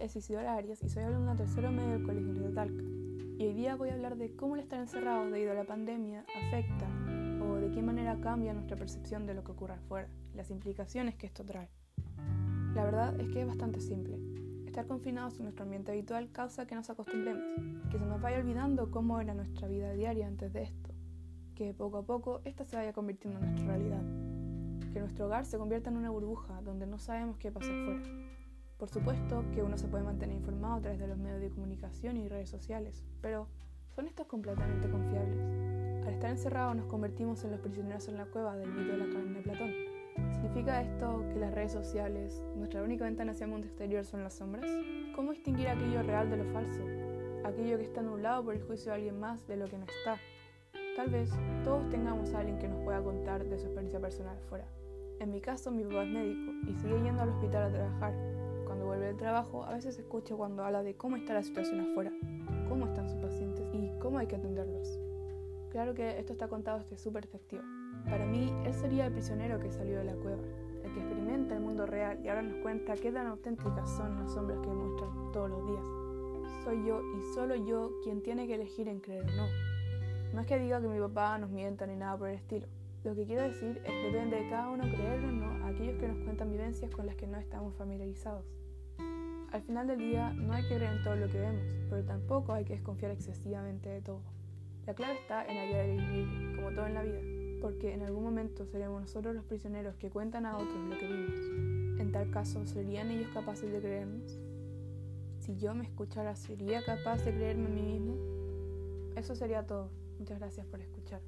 es Isidora Arias y soy alumna tercero medio del Colegio de Talca. Y hoy día voy a hablar de cómo el estar encerrados debido a la pandemia afecta o de qué manera cambia nuestra percepción de lo que ocurre afuera, las implicaciones que esto trae. La verdad es que es bastante simple. Estar confinados en nuestro ambiente habitual causa que nos acostumbremos, que se nos vaya olvidando cómo era nuestra vida diaria antes de esto, que poco a poco esta se vaya convirtiendo en nuestra realidad, que nuestro hogar se convierta en una burbuja donde no sabemos qué pasa afuera por supuesto que uno se puede mantener informado a través de los medios de comunicación y redes sociales, pero ¿son estos completamente confiables? Al estar encerrados nos convertimos en los prisioneros en la cueva del mito de la caverna de Platón. ¿Significa esto que las redes sociales, nuestra única ventana hacia el mundo exterior, son las sombras? ¿Cómo distinguir aquello real de lo falso? Aquello que está anulado por el juicio de alguien más de lo que no está. Tal vez todos tengamos a alguien que nos pueda contar de su experiencia personal fuera. En mi caso, mi papá es médico y sigue yendo al hospital a trabajar, cuando vuelve del trabajo, a veces escucho cuando habla de cómo está la situación afuera, cómo están sus pacientes y cómo hay que atenderlos. Claro que esto está contado desde su perspectiva. Para mí, él sería el prisionero que salió de la cueva, el que experimenta el mundo real y ahora nos cuenta qué tan auténticas son las sombras que muestran todos los días. Soy yo y solo yo quien tiene que elegir en creer o no. No es que diga que mi papá nos mienta ni nada por el estilo. Lo que quiero decir es que depende de cada uno creer o no a aquellos que nos cuentan vivencias con las que no estamos familiarizados. Al final del día no hay que creer en todo lo que vemos, pero tampoco hay que desconfiar excesivamente de todo. La clave está en hallar el equilibrio, como todo en la vida, porque en algún momento seremos nosotros los prisioneros que cuentan a otros lo que vimos. En tal caso, ¿serían ellos capaces de creernos? Si yo me escuchara, ¿sería capaz de creerme a mí mismo? Eso sería todo. Muchas gracias por escuchar.